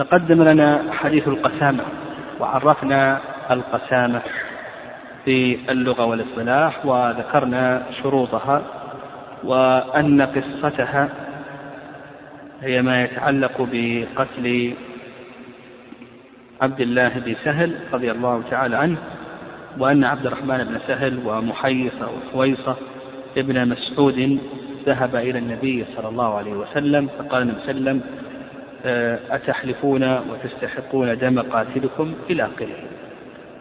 تقدم لنا حديث القسامة وعرفنا القسامة في اللغة والاصطلاح وذكرنا شروطها وأن قصتها هي ما يتعلق بقتل عبد الله بن سهل رضي الله تعالى عنه وأن عبد الرحمن بن سهل ومحيصة وحويصة ابن مسعود ذهب إلى النبي صلى الله عليه وسلم فقال النبي صلى الله عليه وسلم أتحلفون وتستحقون دم قاتلكم إلى آخره.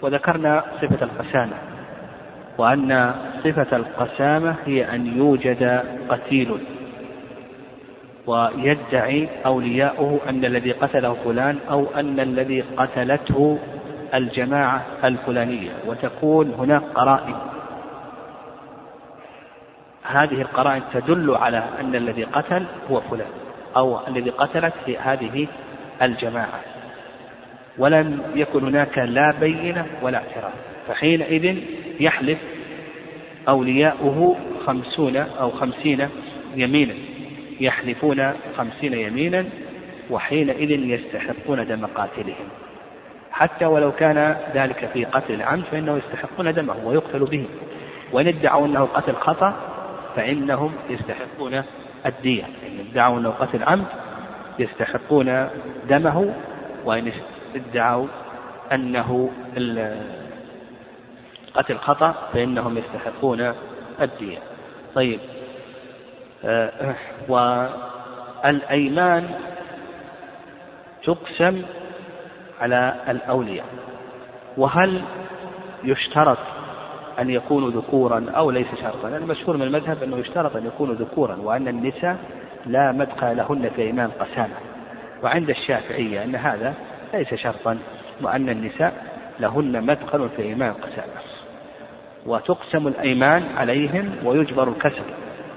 وذكرنا صفة القسامة وأن صفة القسامة هي أن يوجد قتيل ويدعي أولياؤه أن الذي قتله فلان أو أن الذي قتلته الجماعة الفلانية. وتكون هناك قرائن. هذه القرائن تدل على أن الذي قتل هو فلان. أو الذي قتلت في هذه الجماعة. ولم يكن هناك لا بينة ولا اعتراف فحينئذ يحلف أولياؤه خمسون أو خمسين يمينا. يحلفون خمسين يمينا وحينئذ يستحقون دم قاتلهم. حتى ولو كان ذلك في قتل العمد فإنه يستحقون دمه ويقتل به. وإن ادعوا أنه قتل خطأ فإنهم يستحقون الدية إن ادعوا أنه قتل عمد يستحقون دمه وإن ادعوا أنه قتل خطأ فإنهم يستحقون الدية. طيب آه، والأيمان تقسم على الأولياء. وهل يشترط أن يكونوا ذكورا أو ليس شرطا. المشهور من المذهب أنه يشترط أن يكونوا ذكورا وأن النساء لا مدخل لهن في إيمان قسامة. وعند الشافعية أن هذا ليس شرطا وأن النساء لهن مدخل في إيمان قسامة. وتقسم الأيمان عليهم ويجبر الكسر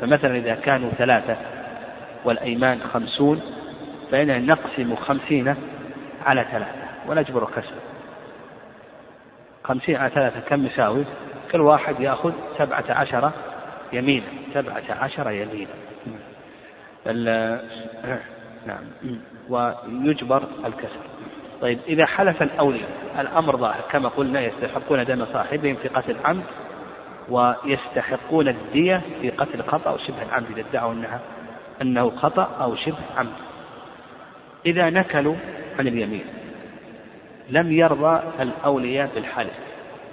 فمثلا إذا كانوا ثلاثة والأيمان خمسون فإننا نقسم خمسين على ثلاثة ونجبر الكسر خمسين على ثلاثة كم يساوي؟ كل واحد يأخذ سبعة عشر يمينا سبعة عشر يمينا. نعم. ويجبر الكسر. طيب إذا حلف الأولياء الأمر ظاهر كما قلنا يستحقون دم صاحبهم في قتل عمد ويستحقون الدية في قتل خطأ أو شبه العمد إذا ادعوا أنها أنه خطأ أو شبه عمد. إذا نكلوا عن اليمين لم يرضى الأولياء بالحلف.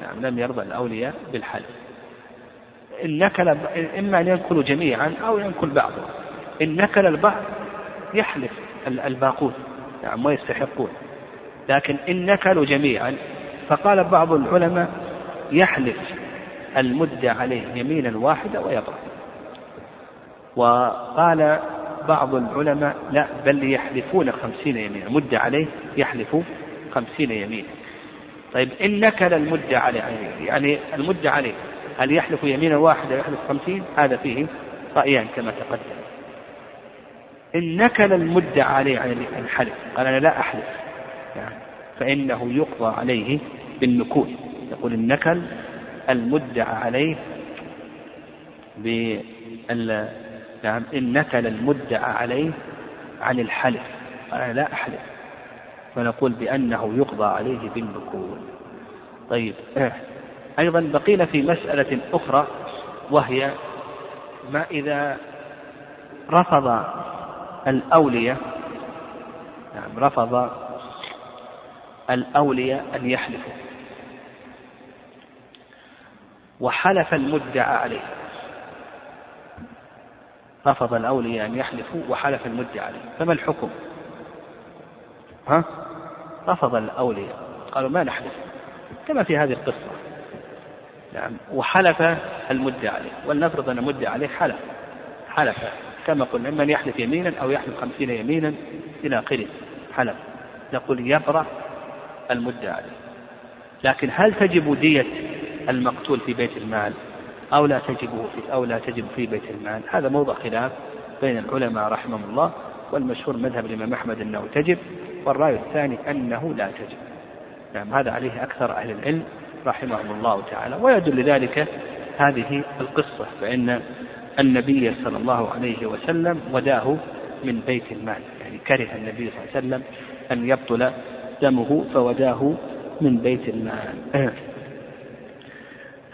نعم لم يرضى الأولياء بالحلف. إن نكل إما أن ينكلوا جميعا أو ينكل بعضهم إن نكل البعض يحلف الباقون. نعم ويستحقون. لكن إن نكلوا جميعا فقال بعض العلماء يحلف المدة عليه يمينا واحدة ويبرأ وقال بعض العلماء لا بل يحلفون خمسين يمينا. مدة عليه يحلف خمسين يمينا. طيب إن نكل المدة عليه يعني المدة عليه هل يحلف يمينا واحدة يحلف خمسين؟ هذا فيه رأيان كما تقدم. إن نكل المدة عليه عن الحلف قال أنا لا أحلف يعني فإنه يقضى عليه بالنكول. يقول النكل المدعى عليه بال نعم إن نكل المدعى عليه عن الحلف أنا لا أحلف. فنقول بأنه يقضى عليه بالنكول طيب أيضا بقينا في مسألة أخرى وهي ما إذا رفض الأولية نعم رفض الأولياء أن يحلفوا. وحلف المدعى عليه. رفض الأولياء أن يحلفوا وحلف المدعى عليه. فما الحكم؟ ها؟ رفض الأولياء. قالوا ما نحلف كما في هذه القصة. نعم. وحلف المدعى عليه. ولنفرض أن المدعى عليه حلف. حلف. كما قلنا أن يحلف يمينا أو يحلف خمسين يمينا إلى آخره. حلف. نقول يبرأ المدعى عليه. لكن هل تجب دية المقتول في بيت المال؟ أو لا تجب في أو لا تجب في بيت المال؟ هذا موضع خلاف بين العلماء رحمهم الله والمشهور مذهب الإمام أحمد أنه تجب. والرأي الثاني أنه لا تجب. نعم هذا عليه أكثر أهل العلم رحمهم الله تعالى. ويدل لذلك هذه القصة فإن النبي صلى الله عليه وسلم وداه من بيت المال. يعني كره النبي صلى الله عليه وسلم أن يبطل دمه فوداه من بيت المال.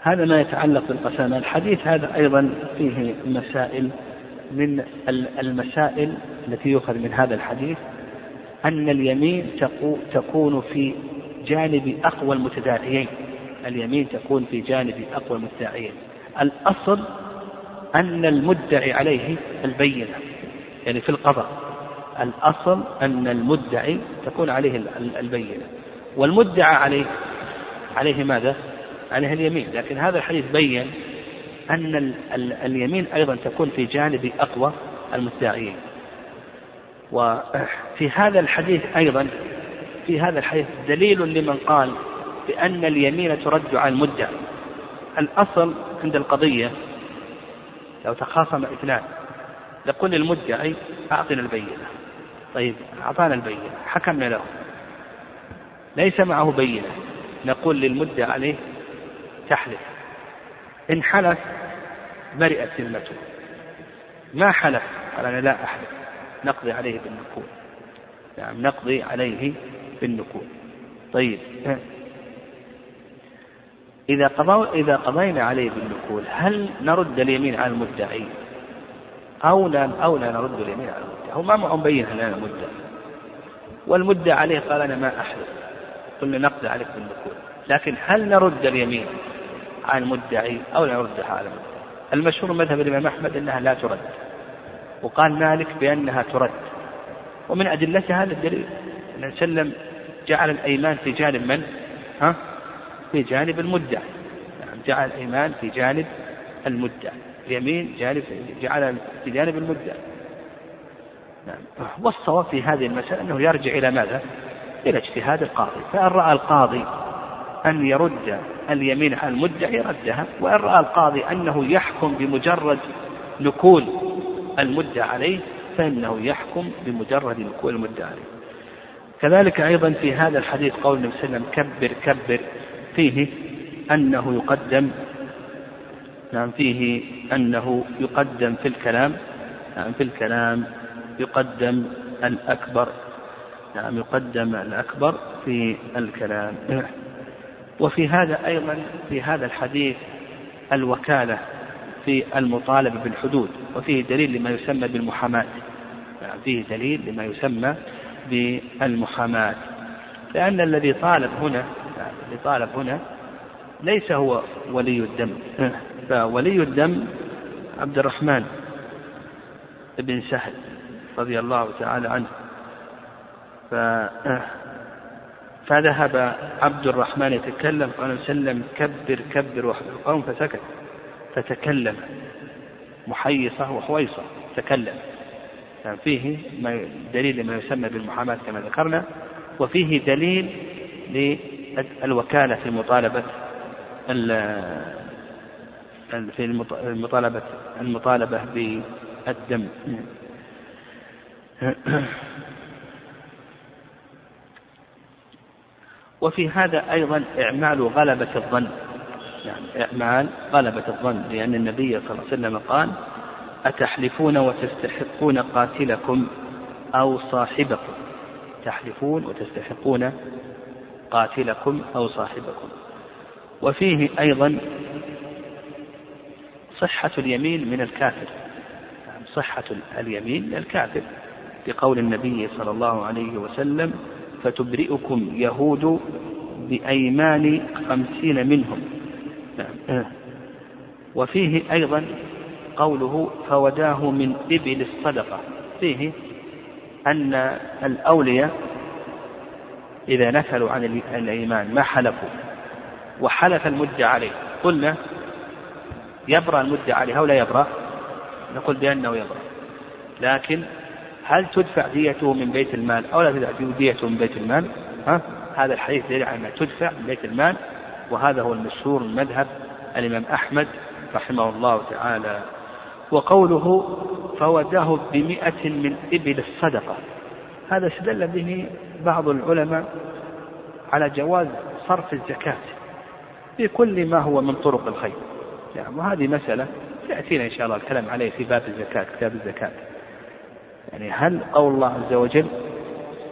هذا ما يتعلق بالقسامة الحديث هذا أيضا فيه مسائل من المسائل التي يؤخذ من هذا الحديث. أن اليمين تكون في جانب أقوى المتداعيين اليمين تكون في جانب أقوى المدعيين الأصل أن المدعي عليه البينة يعني في القضاء. الأصل أن المدعي تكون عليه البينة. والمدعى عليه عليه ماذا؟ عليه اليمين. لكن هذا الحديث بين أن اليمين أيضا تكون في جانب أقوى المدعيين. وفي هذا الحديث أيضا في هذا الحديث دليل لمن قال بأن اليمين ترد على المدعي الأصل عند القضية لو تخاصم اثنان يقول للمدعي أعطنا البينة. طيب أعطانا البينة حكمنا له. ليس معه بينة نقول للمدعي عليه تحلف. إن حلف برئت ذمته. ما حلف؟ قال أنا لا أحلف. نقضي عليه بالنكول نعم نقضي عليه بالنكول طيب. إذا إذا قضينا عليه بالنكول هل نرد اليمين على المدعي؟ أو لا أو لا نرد اليمين على المدعي. هو ما معهم بين لنا المدعي. والمدعي عليه قال أنا ما أحلف قلنا نقضي عليك بالنكول لكن هل نرد اليمين على المدعي أو لا نردها على المدعي؟ المشهور مذهب الإمام أحمد أنها لا ترد. وقال مالك بأنها ترد. ومن أدلتها هذا الدليل عليه وسلم جعل الأيمان في جانب من؟ ها؟ في جانب المدعي يعني جعل الأيمان في جانب المدعي اليمين جانب جعل في جانب المدعي نعم. والصواب في هذه المسألة أنه يرجع إلى ماذا؟ إلى اجتهاد القاضي. فإن رأى القاضي أن يرد اليمين على المدعي ردها وإن رأى القاضي أنه يحكم بمجرد نكول المدعى عليه فإنه يحكم بمجرد نكول المدعى عليه. كذلك أيضا في هذا الحديث قول النبي صلى الله عليه وسلم كبر كبر فيه أنه يقدم نعم فيه أنه يقدم في الكلام نعم في الكلام يقدم الأكبر نعم يقدم الأكبر في الكلام. وفي هذا أيضا في هذا الحديث الوكالة في المطالبة بالحدود وفيه دليل لما يسمى بالمحاماة. نعم فيه دليل لما يسمى بالمحاماة. لأن الذي طالب هنا اللي طالب هنا ليس هو ولي الدم. فولي الدم عبد الرحمن بن سهل رضي الله تعالى عنه. ف فذهب عبد الرحمن يتكلم قال وسلم كبر كبر القوم فسكت. فتكلم محيصة وحويصة تكلم يعني فيه دليل ما يسمى بالمحاماة كما ذكرنا وفيه دليل الوكالة في مطالبة في المطالبة المطالبة بالدم. وفي هذا أيضا إعمال غلبة الظن. يعني إعمال غلبة الظن لأن النبي صلى الله عليه وسلم قال أتحلفون وتستحقون قاتلكم أو صاحبكم. تحلفون وتستحقون قاتلكم أو صاحبكم. وفيه أيضا صحة اليمين من الكافر. صحة اليمين من الكافر. بقول النبي صلى الله عليه وسلم فتبرئكم يهود بأيمان خمسين منهم. وفيه أيضا قوله فوداه من إبل الصدقة. فيه أن الأولياء إذا نكلوا عن الإيمان ما حلفوا. وحلف المدعى عليه. قلنا يبرأ المدعى عليه. أو لا يبرأ؟ نقول بأنه يبرأ. لكن هل تدفع ديته من بيت المال أو لا تدفع ديته من بيت المال؟ ها؟ هذا الحديث دليل على أنها تدفع من بيت المال. وهذا هو المشهور من مذهب الإمام أحمد رحمه الله تعالى وقوله فوداه بمئة من إبل الصدقة. هذا استدل به بعض العلماء على جواز صرف الزكاة بكل ما هو من طرق الخير. يعني وهذه مسألة يأتينا إن شاء الله الكلام عليه في باب الزكاة كتاب الزكاة. يعني هل قول الله عز وجل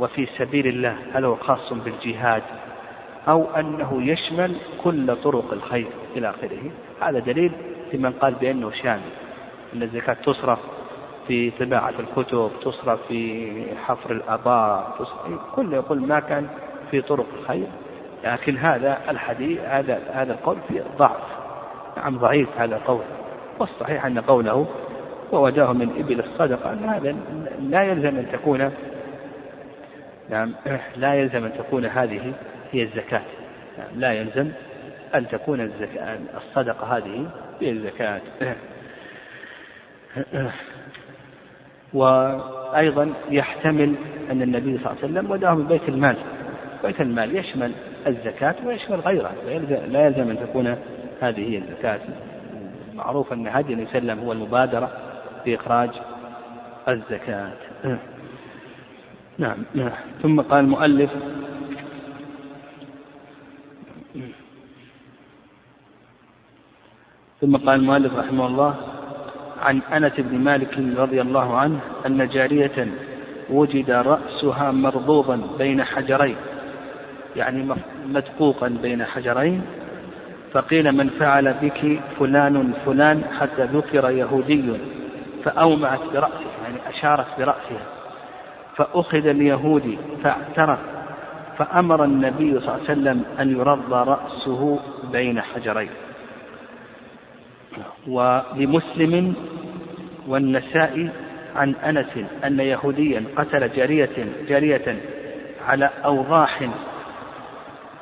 وفي سبيل الله هل هو خاص بالجهاد أو أنه يشمل كل طرق الخير إلى آخره. هذا دليل لمن قال بأنه شامل أن الزكاة تصرف في طباعة الكتب تصرف في حفر الآبار كل يقول ما كان في طرق الخير. لكن هذا الحديث هذا هذا القول فيه ضعف. نعم ضعيف هذا القول. والصحيح أن قوله ووجاه من إبل الصدقة أن هذا لا يلزم أن تكون نعم لا يلزم أن تكون هذه هي الزكاة. لا يلزم أن تكون الزكاة الصدقة هذه هي الزكاة. وأيضا يحتمل أن النبي صلى الله عليه وسلم وداه من بيت المال. بيت المال يشمل الزكاة ويشمل غيرها. لا يلزم أن تكون هذه هي الزكاة. معروف أن هدي النبي صلى الله عليه وسلم هو المبادرة في إخراج الزكاة. نعم. ثم قال المؤلف ثم قال المؤلف رحمه الله عن أنس بن مالك رضي الله عنه أن جارية وجد رأسها مرضوضا بين حجرين يعني مدقوقا بين حجرين فقيل من فعل بك فلان فلان حتى ذكر يهودي فأومعت برأسه يعني أشارت برأسها فأخذ اليهودي فاعترف فأمر النبي صلى الله عليه وسلم أن يرضى رأسه بين حجرين. ولمسلم والنسائي عن أنس أن يهوديا قتل جارية جارية على أوضاح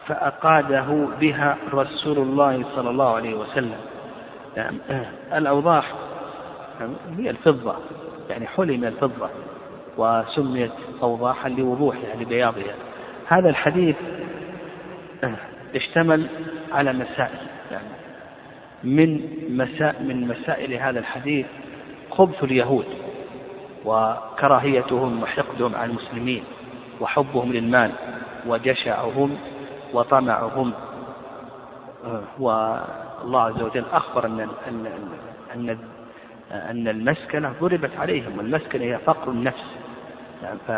فأقاده بها رسول الله صلى الله عليه وسلم. يعني الأوضاح هي الفضة يعني حلي من الفضة وسميت أوضاحا لوضوحها لبياضها. هذا الحديث اشتمل على مسائل. يعني من مساء من مسائل هذا الحديث خبث اليهود وكراهيتهم وحقدهم على المسلمين وحبهم للمال وجشعهم وطمعهم. والله عز وجل أخبر أن أن أن أن المسكنة ضربت عليهم والمسكنة هي فقر النفس. ف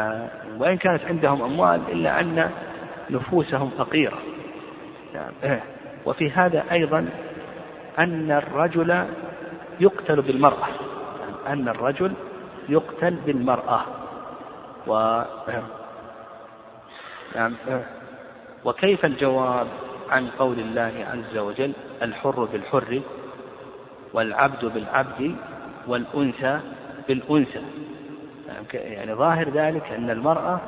وإن كانت عندهم أموال إلا أن نفوسهم فقيرة. يعني وفي هذا أيضا أن الرجل يقتل بالمرأة. أن الرجل يقتل بالمرأة. و يعني وكيف الجواب عن قول الله عز وجل الحر بالحر والعبد بالعبد والأنثى بالأنثى؟ يعني ظاهر ذلك أن المرأة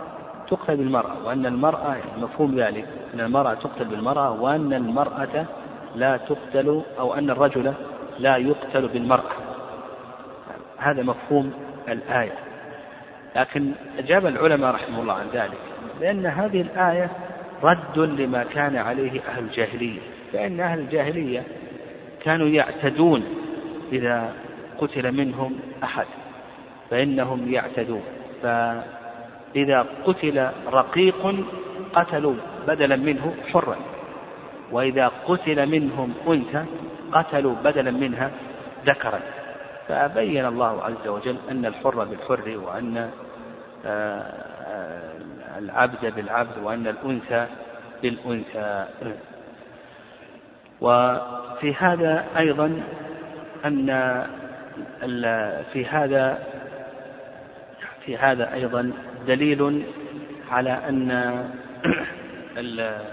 تقتل بالمرأة وأن المرأة مفهوم ذلك أن المرأة تقتل بالمرأة وأن المرأة لا تقتل أو أن الرجل لا يقتل بالمرأة. هذا مفهوم الآية. لكن أجاب العلماء رحمه الله عن ذلك لأن هذه الآية رد لما كان عليه أهل الجاهلية فإن أهل الجاهلية كانوا يعتدون إذا قتل منهم أحد. فإنهم يعتدون. فإذا قتل رقيق قتلوا بدلا منه حرا. وإذا قتل منهم أنثى قتلوا بدلا منها ذكرا. فبين الله عز وجل أن الحر بالحر وأن آه، آه، العبد بالعبد وأن الأنثى بالأنثى. وفي هذا أيضا أن في هذا في هذا أيضا دليل على أن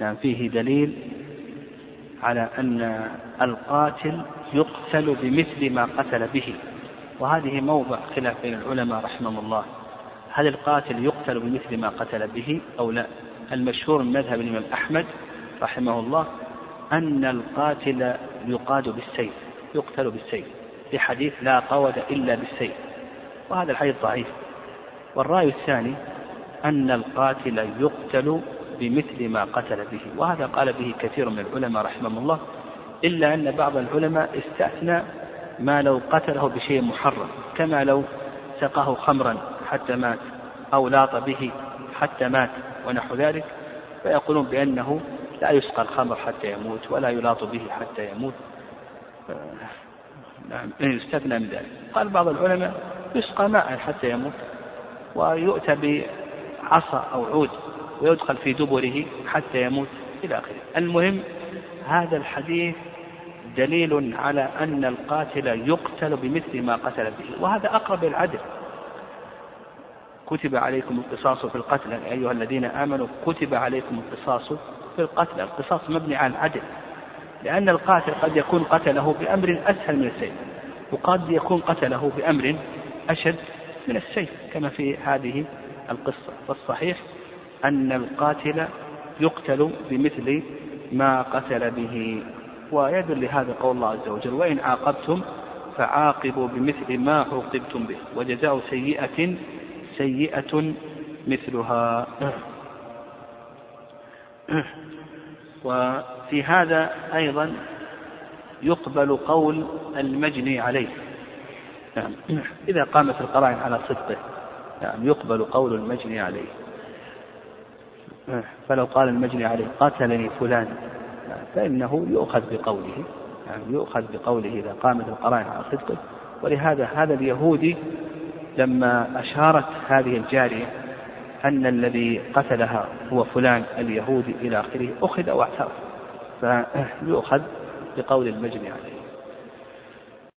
نعم فيه دليل على أن القاتل يقتل بمثل ما قتل به. وهذه موضع خلاف بين العلماء رحمهم الله. هل القاتل يقتل بمثل ما قتل به أو لا؟ المشهور من مذهب الإمام أحمد رحمه الله أن القاتل يقاد بالسيف يقتل بالسيف. في حديث لا قود إلا بالسيف. وهذا الحديث ضعيف. والرأي الثاني أن القاتل يقتل بمثل ما قتل به وهذا قال به كثير من العلماء رحمهم الله إلا أن بعض العلماء استثنى ما لو قتله بشيء محرم كما لو سقاه خمرا حتى مات أو لاط به حتى مات ونحو ذلك فيقولون بأنه لا يسقى الخمر حتى يموت ولا يلاط به حتى يموت. نعم يستثنى من ذلك. قال بعض العلماء يسقى ماء حتى يموت ويؤتى بعصا أو عود ويدخل في دبره حتى يموت إلى آخره. المهم هذا الحديث دليل على أن القاتل يقتل بمثل ما قتل به وهذا أقرب العدل. كتب عليكم القصاص في القتل يا أيها الذين آمنوا كتب عليكم القصاص في القتل. القصاص مبني على العدل لأن القاتل قد يكون قتله بأمر أسهل من السيف وقد يكون قتله بأمر أشد من السيف كما في هذه القصة. فالصحيح أن القاتل يقتل بمثل ما قتل به. ويدل لهذا قول الله عز وجل وإن عاقبتم فعاقبوا بمثل ما عوقبتم به. وجزاء سيئة سيئة مثلها. وفي هذا أيضا يقبل قول المجني عليه. نعم. إذا قامت القرائن على صدقه نعم يقبل قول المجني عليه. فلو قال المجني عليه قتلني فلان فإنه يؤخذ بقوله يعني يؤخذ بقوله إذا قامت القرائن على صدقه. ولهذا هذا اليهودي لما أشارت هذه الجارية أن الذي قتلها هو فلان اليهودي إلى آخره أخذ وأعترف. فيؤخذ بقول المجني عليه.